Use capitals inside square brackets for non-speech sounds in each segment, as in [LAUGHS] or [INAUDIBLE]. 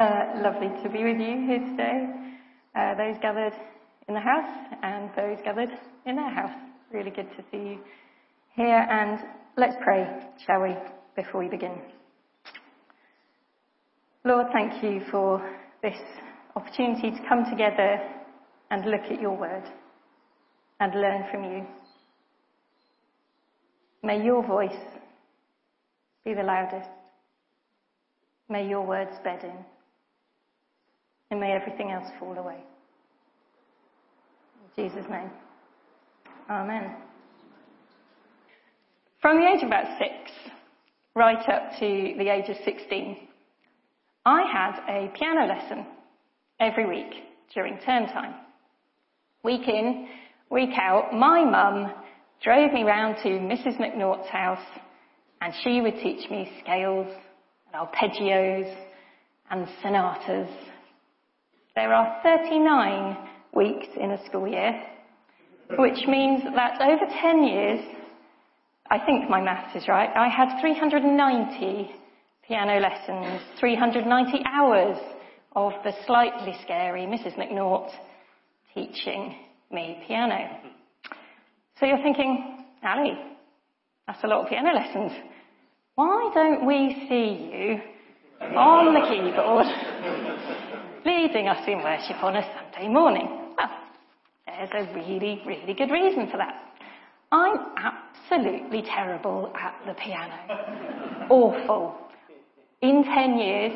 Uh, lovely to be with you here today. Uh, those gathered in the house and those gathered in their house. Really good to see you here. And let's pray, shall we, before we begin. Lord, thank you for this opportunity to come together and look at your word and learn from you. May your voice be the loudest. May your words bed in. And may everything else fall away. In Jesus' name. Amen. From the age of about six, right up to the age of 16, I had a piano lesson every week during term time. Week in, week out, my mum drove me round to Mrs. McNaught's house and she would teach me scales and arpeggios and sonatas. There are 39 weeks in a school year, which means that over 10 years, I think my maths is right, I had 390 piano lessons, 390 hours of the slightly scary Mrs. McNaught teaching me piano. So you're thinking, Ali, that's a lot of piano lessons. Why don't we see you on the keyboard [LAUGHS] leading us in worship on a Sunday morning? Well, there's a really, really good reason for that. I'm absolutely terrible at the piano. [LAUGHS] Awful. In 10 years,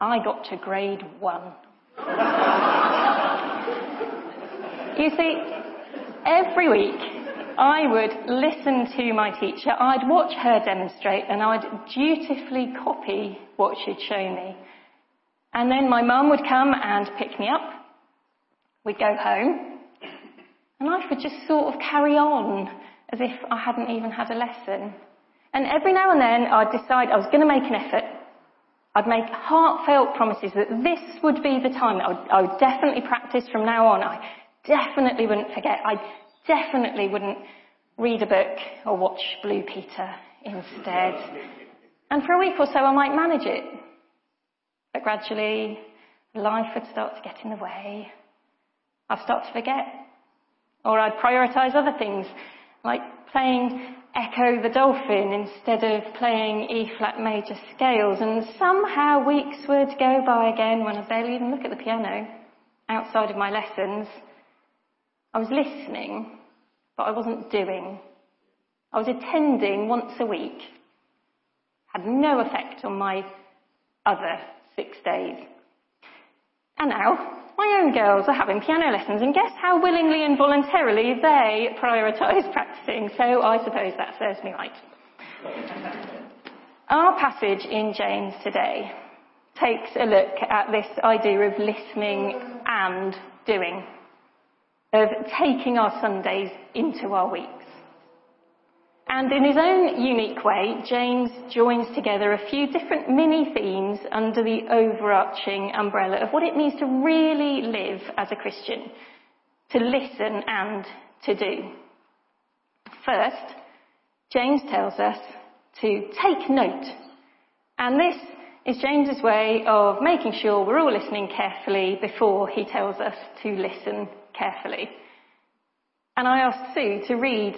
I got to grade one. [LAUGHS] you see, every week I would listen to my teacher, I'd watch her demonstrate, and I'd dutifully copy what she'd shown me. And then my mum would come and pick me up. We'd go home, and life would just sort of carry on as if I hadn't even had a lesson. And every now and then I'd decide I was going to make an effort. I'd make heartfelt promises that this would be the time. I would, I would definitely practice from now on. I definitely wouldn't forget. I definitely wouldn't read a book or watch Blue Peter instead. And for a week or so I might manage it. But gradually, life would start to get in the way. I'd start to forget. Or I'd prioritise other things, like playing Ecco the Dolphin instead of playing E flat major scales. And somehow weeks would go by again when I barely even look at the piano outside of my lessons. I was listening, but I wasn't doing. I was attending once a week. Had no effect on my other six days. And now, my own girls are having piano lessons, and guess how willingly and voluntarily they prioritise [LAUGHS] practicing, so I suppose that serves me right. [LAUGHS] Our passage in James today takes a look at this idea of listening and doing of taking our Sundays into our weeks. And in his own unique way, James joins together a few different mini themes under the overarching umbrella of what it means to really live as a Christian, to listen and to do. First, James tells us to take note. And this is James's way of making sure we're all listening carefully before he tells us to listen carefully. And I asked Sue to read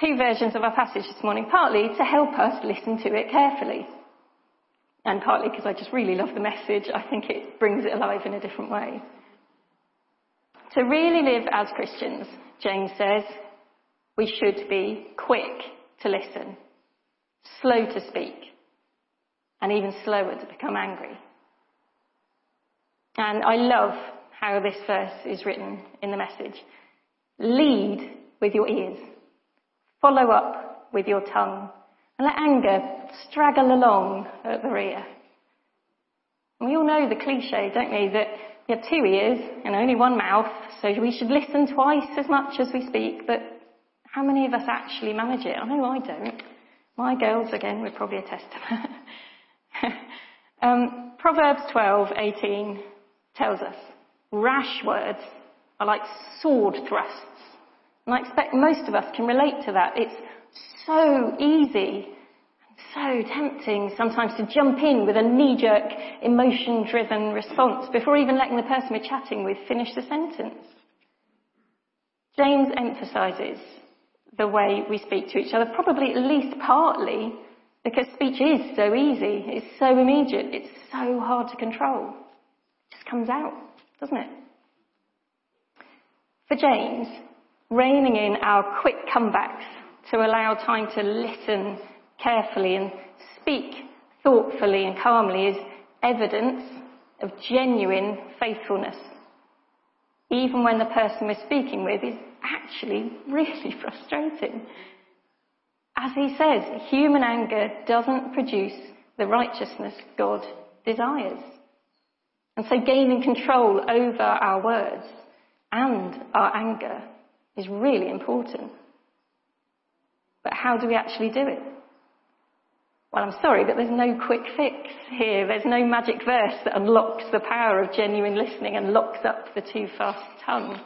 two versions of our passage this morning, partly to help us listen to it carefully. And partly because I just really love the message, I think it brings it alive in a different way. To really live as Christians, James says, we should be quick to listen, slow to speak, and even slower to become angry. And I love how this verse is written in the message. Lead with your ears. Follow up with your tongue. And let anger straggle along at the rear. And we all know the cliche, don't we, that we have two ears and only one mouth, so we should listen twice as much as we speak, but how many of us actually manage it? I know I don't. My girls, again, would probably attest to that. [LAUGHS] um, Proverbs 12:18 tells us, Rash words are like sword thrusts. And I expect most of us can relate to that. It's so easy and so tempting sometimes to jump in with a knee-jerk, emotion-driven response before even letting the person we're chatting with finish the sentence. James emphasizes the way we speak to each other, probably at least partly because speech is so easy, it's so immediate, it's so hard to control. It just comes out, doesn't it? For James, reining in our quick comebacks to allow time to listen carefully and speak thoughtfully and calmly is evidence of genuine faithfulness. Even when the person we're speaking with is actually really [LAUGHS] frustrating. As he says, human anger doesn't produce the righteousness God desires. And so gaining control over our words and our anger is really important. But how do we actually do it? Well, I'm sorry, but there's no quick fix here. There's no magic verse that unlocks the power of genuine listening and locks up the too fast tongue.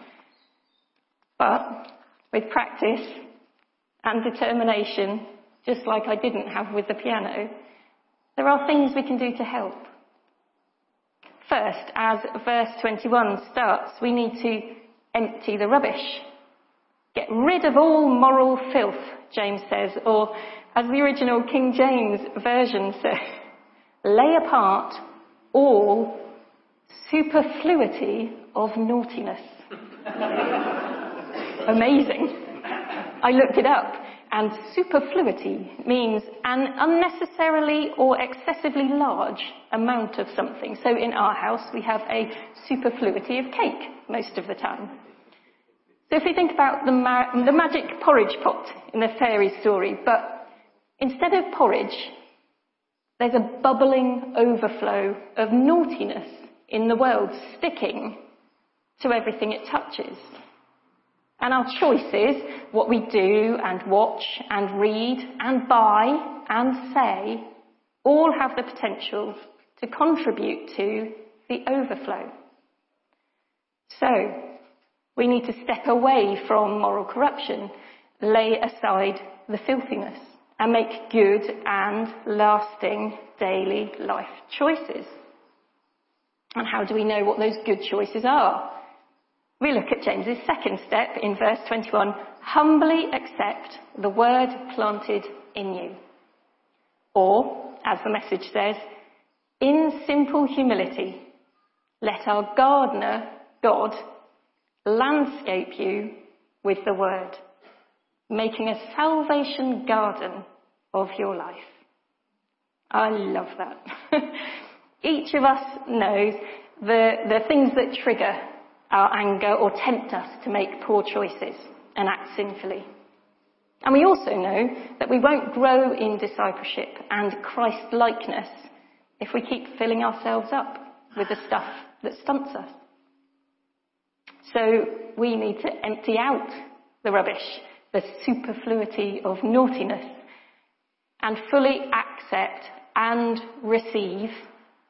But with practice and determination, just like I didn't have with the piano, there are things we can do to help. First, as verse 21 starts, we need to empty the rubbish. Get rid of all moral filth, James says, or as the original King James version says, lay apart all superfluity of naughtiness. [LAUGHS] Amazing. I looked it up, and superfluity means an unnecessarily or excessively large amount of something. So in our house, we have a superfluity of cake most of the time. So if we think about the, ma- the magic porridge pot in the fairy story, but Instead of porridge, there's a bubbling overflow of naughtiness in the world sticking to everything it touches. And our choices, what we do and watch and read and buy and say, all have the potential to contribute to the overflow. So, we need to step away from moral corruption, lay aside the filthiness and make good and lasting daily life choices. And how do we know what those good choices are? We look at James's second step in verse 21. Humbly accept the word planted in you. Or, as the message says, in simple humility, let our gardener, God, landscape you with the word, making a salvation garden of your life. I love that. [LAUGHS] Each of us knows the, the things that trigger our anger or tempt us to make poor choices and act sinfully. And we also know that we won't grow in discipleship and Christ likeness if we keep filling ourselves up with the stuff that stunts us. So we need to empty out the rubbish, the superfluity of naughtiness and fully accept and receive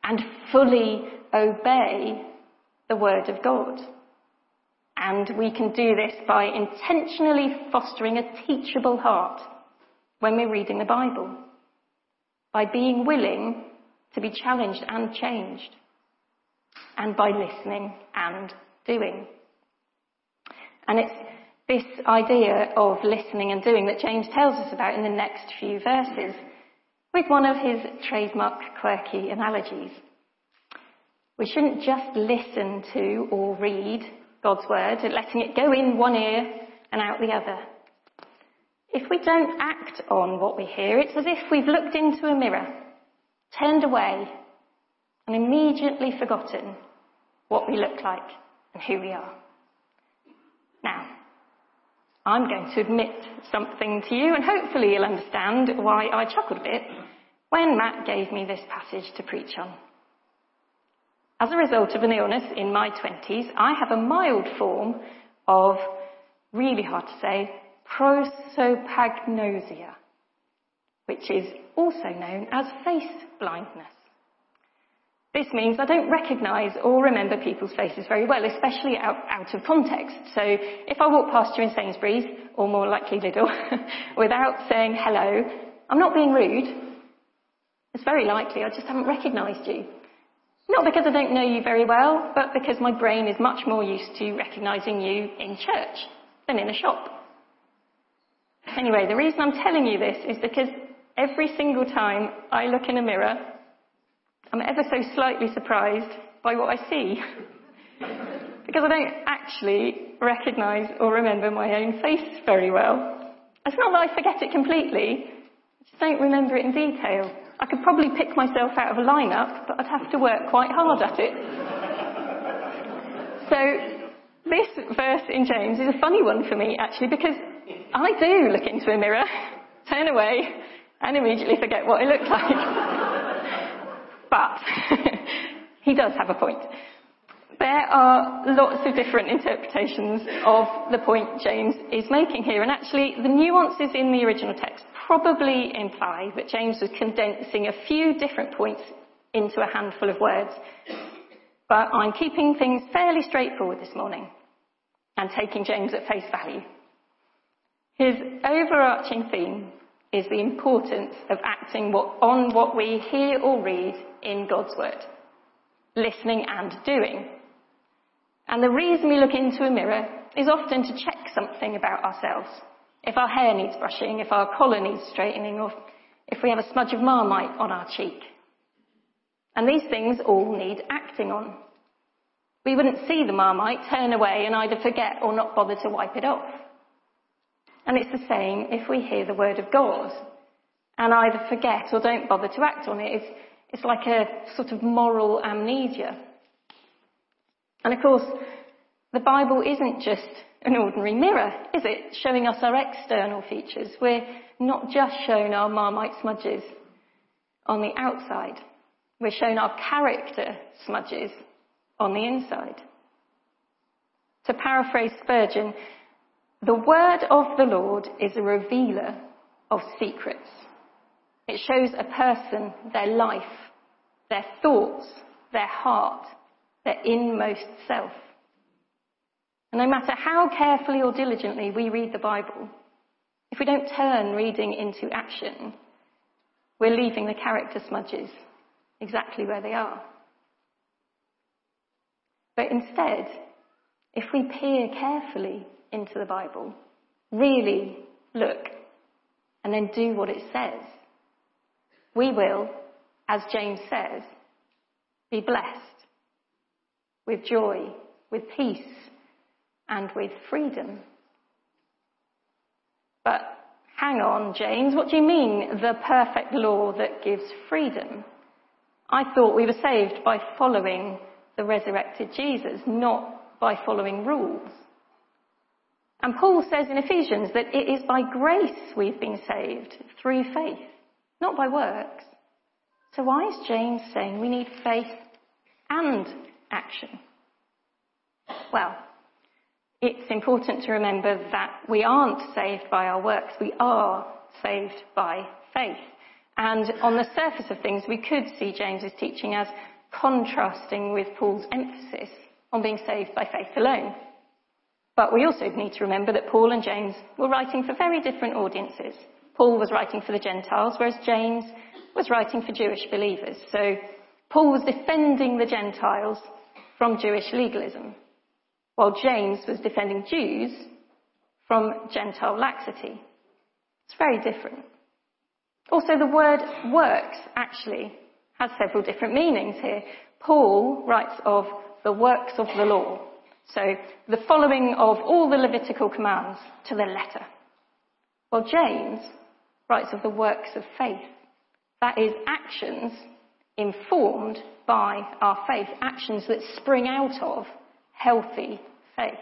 and fully obey the Word of God. And we can do this by intentionally fostering a teachable heart when we're reading the Bible, by being willing to be challenged and changed, and by listening and doing. And it's this idea of listening and doing that James tells us about in the next few verses with one of his trademark quirky analogies. We shouldn't just listen to or read God's word letting it go in one ear and out the other. If we don't act on what we hear, it's as if we've looked into a mirror, turned away, and immediately forgotten what we look like and who we are. Now, I'm going to admit something to you, and hopefully you'll understand why I chuckled a bit when Matt gave me this passage to preach on. As a result of an illness in my 20s, I have a mild form of, really hard to say, prosopagnosia, which is also known as face blindness. This means I don't recognise or remember people's faces very well, especially out, out of context. So if I walk past you in Sainsbury's, or more likely Lidl, [LAUGHS] without saying hello, I'm not being rude, It's very likely I just haven't recognised you. Not because I don't know you very well, but because my brain is much more used to recognising you in church than in a shop. Anyway, the reason I'm telling you this is because every single time I look in a mirror, I'm ever so slightly surprised by what I see. [LAUGHS] because I don't actually recognise or remember my own face very well. It's not that I forget it completely, I just don't remember it in detail. I could probably pick myself out of a lineup, but I'd have to work quite hard at it. so, this verse in James is a funny one for me, actually, because I do look into a mirror, [LAUGHS] turn away, and immediately forget what I look like. But, [LAUGHS] he does have a point. There are lots of different interpretations of the point James is making here, and actually the nuances in the original text probably imply that James was condensing a few different points into a handful of words. But I'm keeping things fairly straightforward this morning and taking James at face value. His overarching theme is the importance of acting on what we hear or read in God's Word, listening and doing. And the reason we look into a mirror is often to check something about ourselves if our hair needs brushing, if our collar needs straightening, or if we have a smudge of marmite on our cheek. And these things all need acting on. We wouldn't see the marmite, turn away, and either forget or not bother to wipe it off. And it's the same if we hear the word of God and either forget or don't bother to act on it. It's, it's like a sort of moral amnesia. And of course, the Bible isn't just an ordinary mirror, is it? Showing us our external features. We're not just shown our marmite smudges on the outside. We're shown our character smudges on the inside. To paraphrase Spurgeon, the word of the Lord is a revealer of secrets. It shows a person their life, their thoughts, their heart, their inmost self. And no matter how carefully or diligently we read the Bible, if we don't turn reading into action, we're leaving the character smudges exactly where they are. But instead, if we peer carefully into the Bible, really look, and then do what it says, we will, as James says, be blessed with joy, with peace, and with freedom. But hang on, James, what do you mean, the perfect law that gives freedom? I thought we were saved by following the resurrected Jesus, not by following rules. And Paul says in Ephesians that it is by grace we've been saved through faith, not by works. So why is James saying we need faith and action? Well, it's important to remember that we aren't saved by our works, we are saved by faith. And on the surface of things, we could see James's teaching as contrasting with Paul's emphasis on being saved by faith alone. But we also need to remember that Paul and James were writing for very different audiences. Paul was writing for the Gentiles, whereas James was writing for Jewish believers. So Paul was defending the Gentiles from Jewish legalism while James was defending Jews from Gentile laxity. It's very different. Also, the word works actually has several different meanings here. Paul writes of the works of the law, so the following of all the Levitical commands to the letter. Well, James writes of the works of faith, that is, actions informed by our faith, actions that spring out of healthy faith.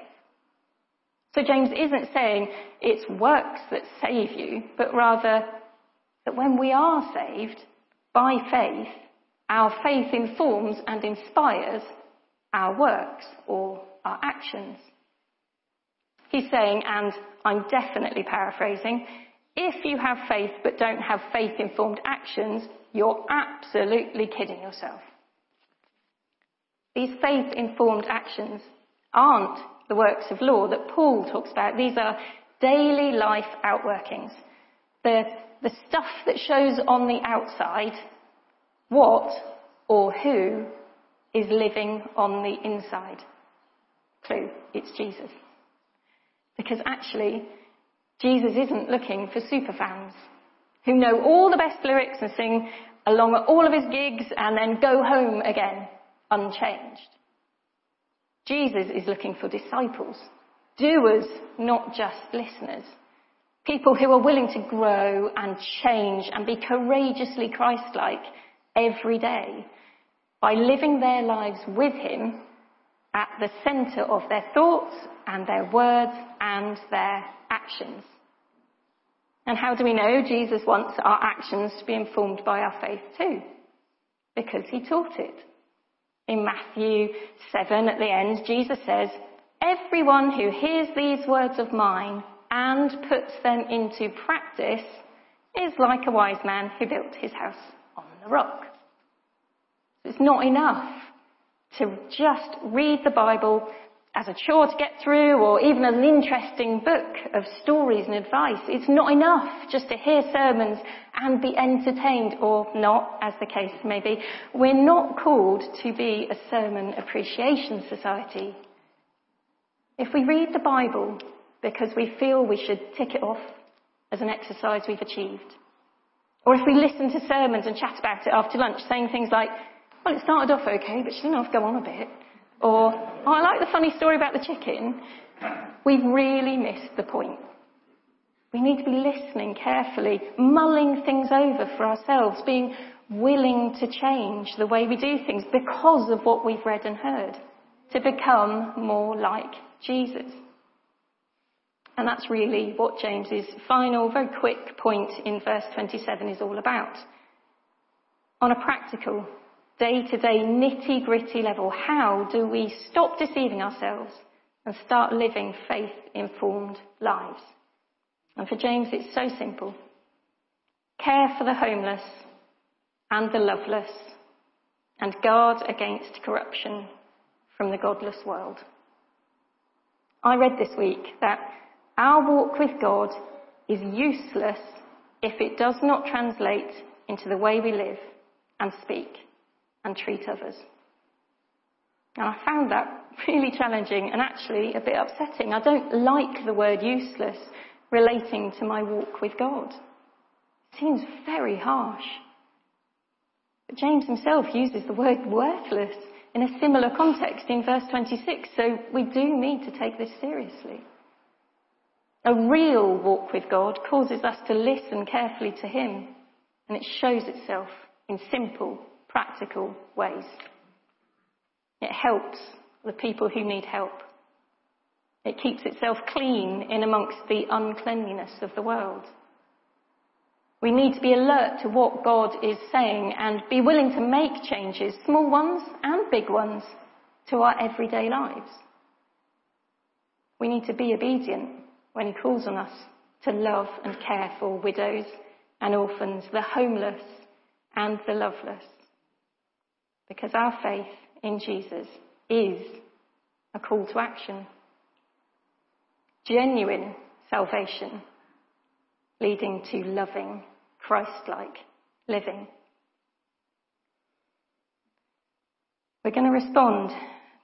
So James isn't saying it's works that save you, but rather that when we are saved by faith, our faith informs and inspires our works or our actions. He's saying, and I'm definitely paraphrasing, if you have faith but don't have faith informed actions, you're absolutely kidding yourself. These faith informed actions aren't the works of law that Paul talks about. These are daily life outworkings. The, the stuff that shows on the outside What or who is living on the inside? Clue, it's Jesus. Because actually, Jesus isn't looking for superfans who know all the best lyrics and sing along at all of his gigs and then go home again unchanged. Jesus is looking for disciples, doers, not just listeners. People who are willing to grow and change and be courageously Christ-like every day by living their lives with Him at the centre of their thoughts and their words and their actions. And how do we know Jesus wants our actions to be informed by our faith too? Because he taught it. In Matthew 7 at the end, Jesus says, Everyone who hears these words of mine and puts them into practice is like a wise man who built his house on the rock. It's not enough to just read the Bible as a chore to get through or even as an interesting book of stories and advice. It's not enough just to hear sermons and be entertained or not, as the case may be. We're not called to be a sermon appreciation society. If we read the Bible because we feel we should tick it off as an exercise we've achieved, or if we listen to sermons and chat about it after lunch saying things like, well, it started off okay, but she didn't have to go on a bit, or, oh, I like the funny story about the chicken. We've really missed the point. We need to be listening carefully, mulling things over for ourselves, being willing to change the way we do things because of what we've read and heard, to become more like Jesus. And that's really what James's final, very quick point in verse 27 is all about. On a practical, day to day, nitty gritty level, how do we stop deceiving ourselves and start living faith informed lives? And for James, it's so simple. Care for the homeless and the loveless and guard against corruption from the godless world. I read this week that our walk with God is useless if it does not translate into the way we live and speak and treat others. And I found that [LAUGHS] really challenging and actually a bit upsetting. I don't like the word useless relating to my walk with God. It seems very harsh. But James himself uses the word worthless in a similar context in verse 26, so we do need to take this seriously. A real walk with God causes us to listen carefully to Him, and it shows itself in simple practical ways. It helps the people who need help. It keeps itself clean in amongst the uncleanliness of the world. We need to be alert to what God is saying and be willing to make changes, small ones and big ones, to our everyday lives. We need to be obedient when He calls on us to love and care for widows and orphans, the homeless and the loveless because our faith in Jesus is a call to action. Genuine salvation leading to loving, Christ-like living. We're going to respond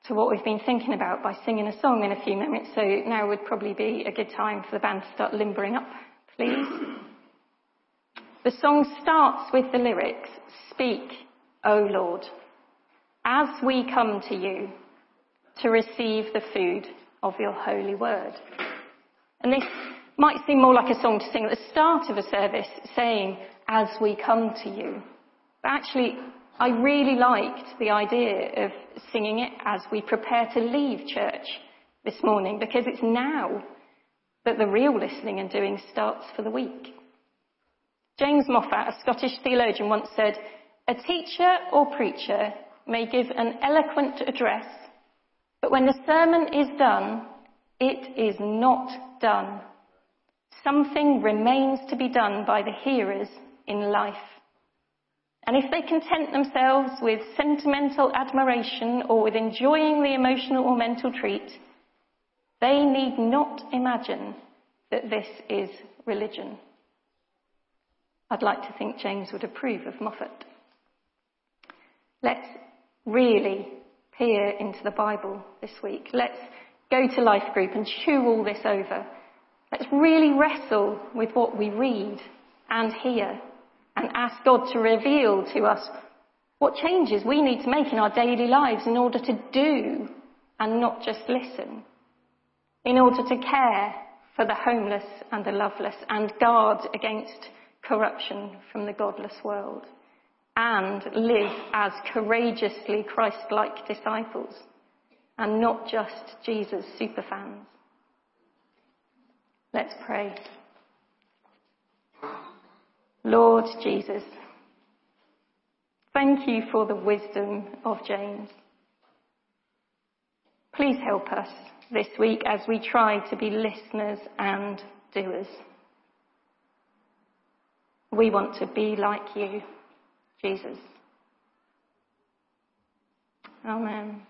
to what we've been thinking about by singing a song in a few minutes, so now would probably be a good time for the band to start limbering up, please. The song starts with the lyrics, Speak, O Lord as we come to you to receive the food of your holy word. And this might seem more like a song to sing at the start of a service, saying, as we come to you. But actually, I really liked the idea of singing it as we prepare to leave church this morning, because it's now that the real listening and doing starts for the week. James Moffatt, a Scottish theologian, once said, a teacher or preacher may give an eloquent address, but when the sermon is done, it is not done. Something remains to be done by the hearers in life. And if they content themselves with sentimental admiration or with enjoying the emotional or mental treat, they need not imagine that this is religion. I'd like to think James would approve of Moffatt. Let's really peer into the Bible this week. Let's go to life group and chew all this over. Let's really wrestle with what we read and hear and ask God to reveal to us what changes we need to make in our daily lives in order to do and not just listen. In order to care for the homeless and the loveless and guard against corruption from the godless world and live as courageously Christ-like disciples and not just Jesus superfans. Let's pray. Lord Jesus, thank you for the wisdom of James. Please help us this week as we try to be listeners and doers. We want to be like you, Jesus. Amen.